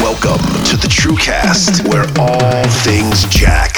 Welcome to the TrueCast, where all things Jack.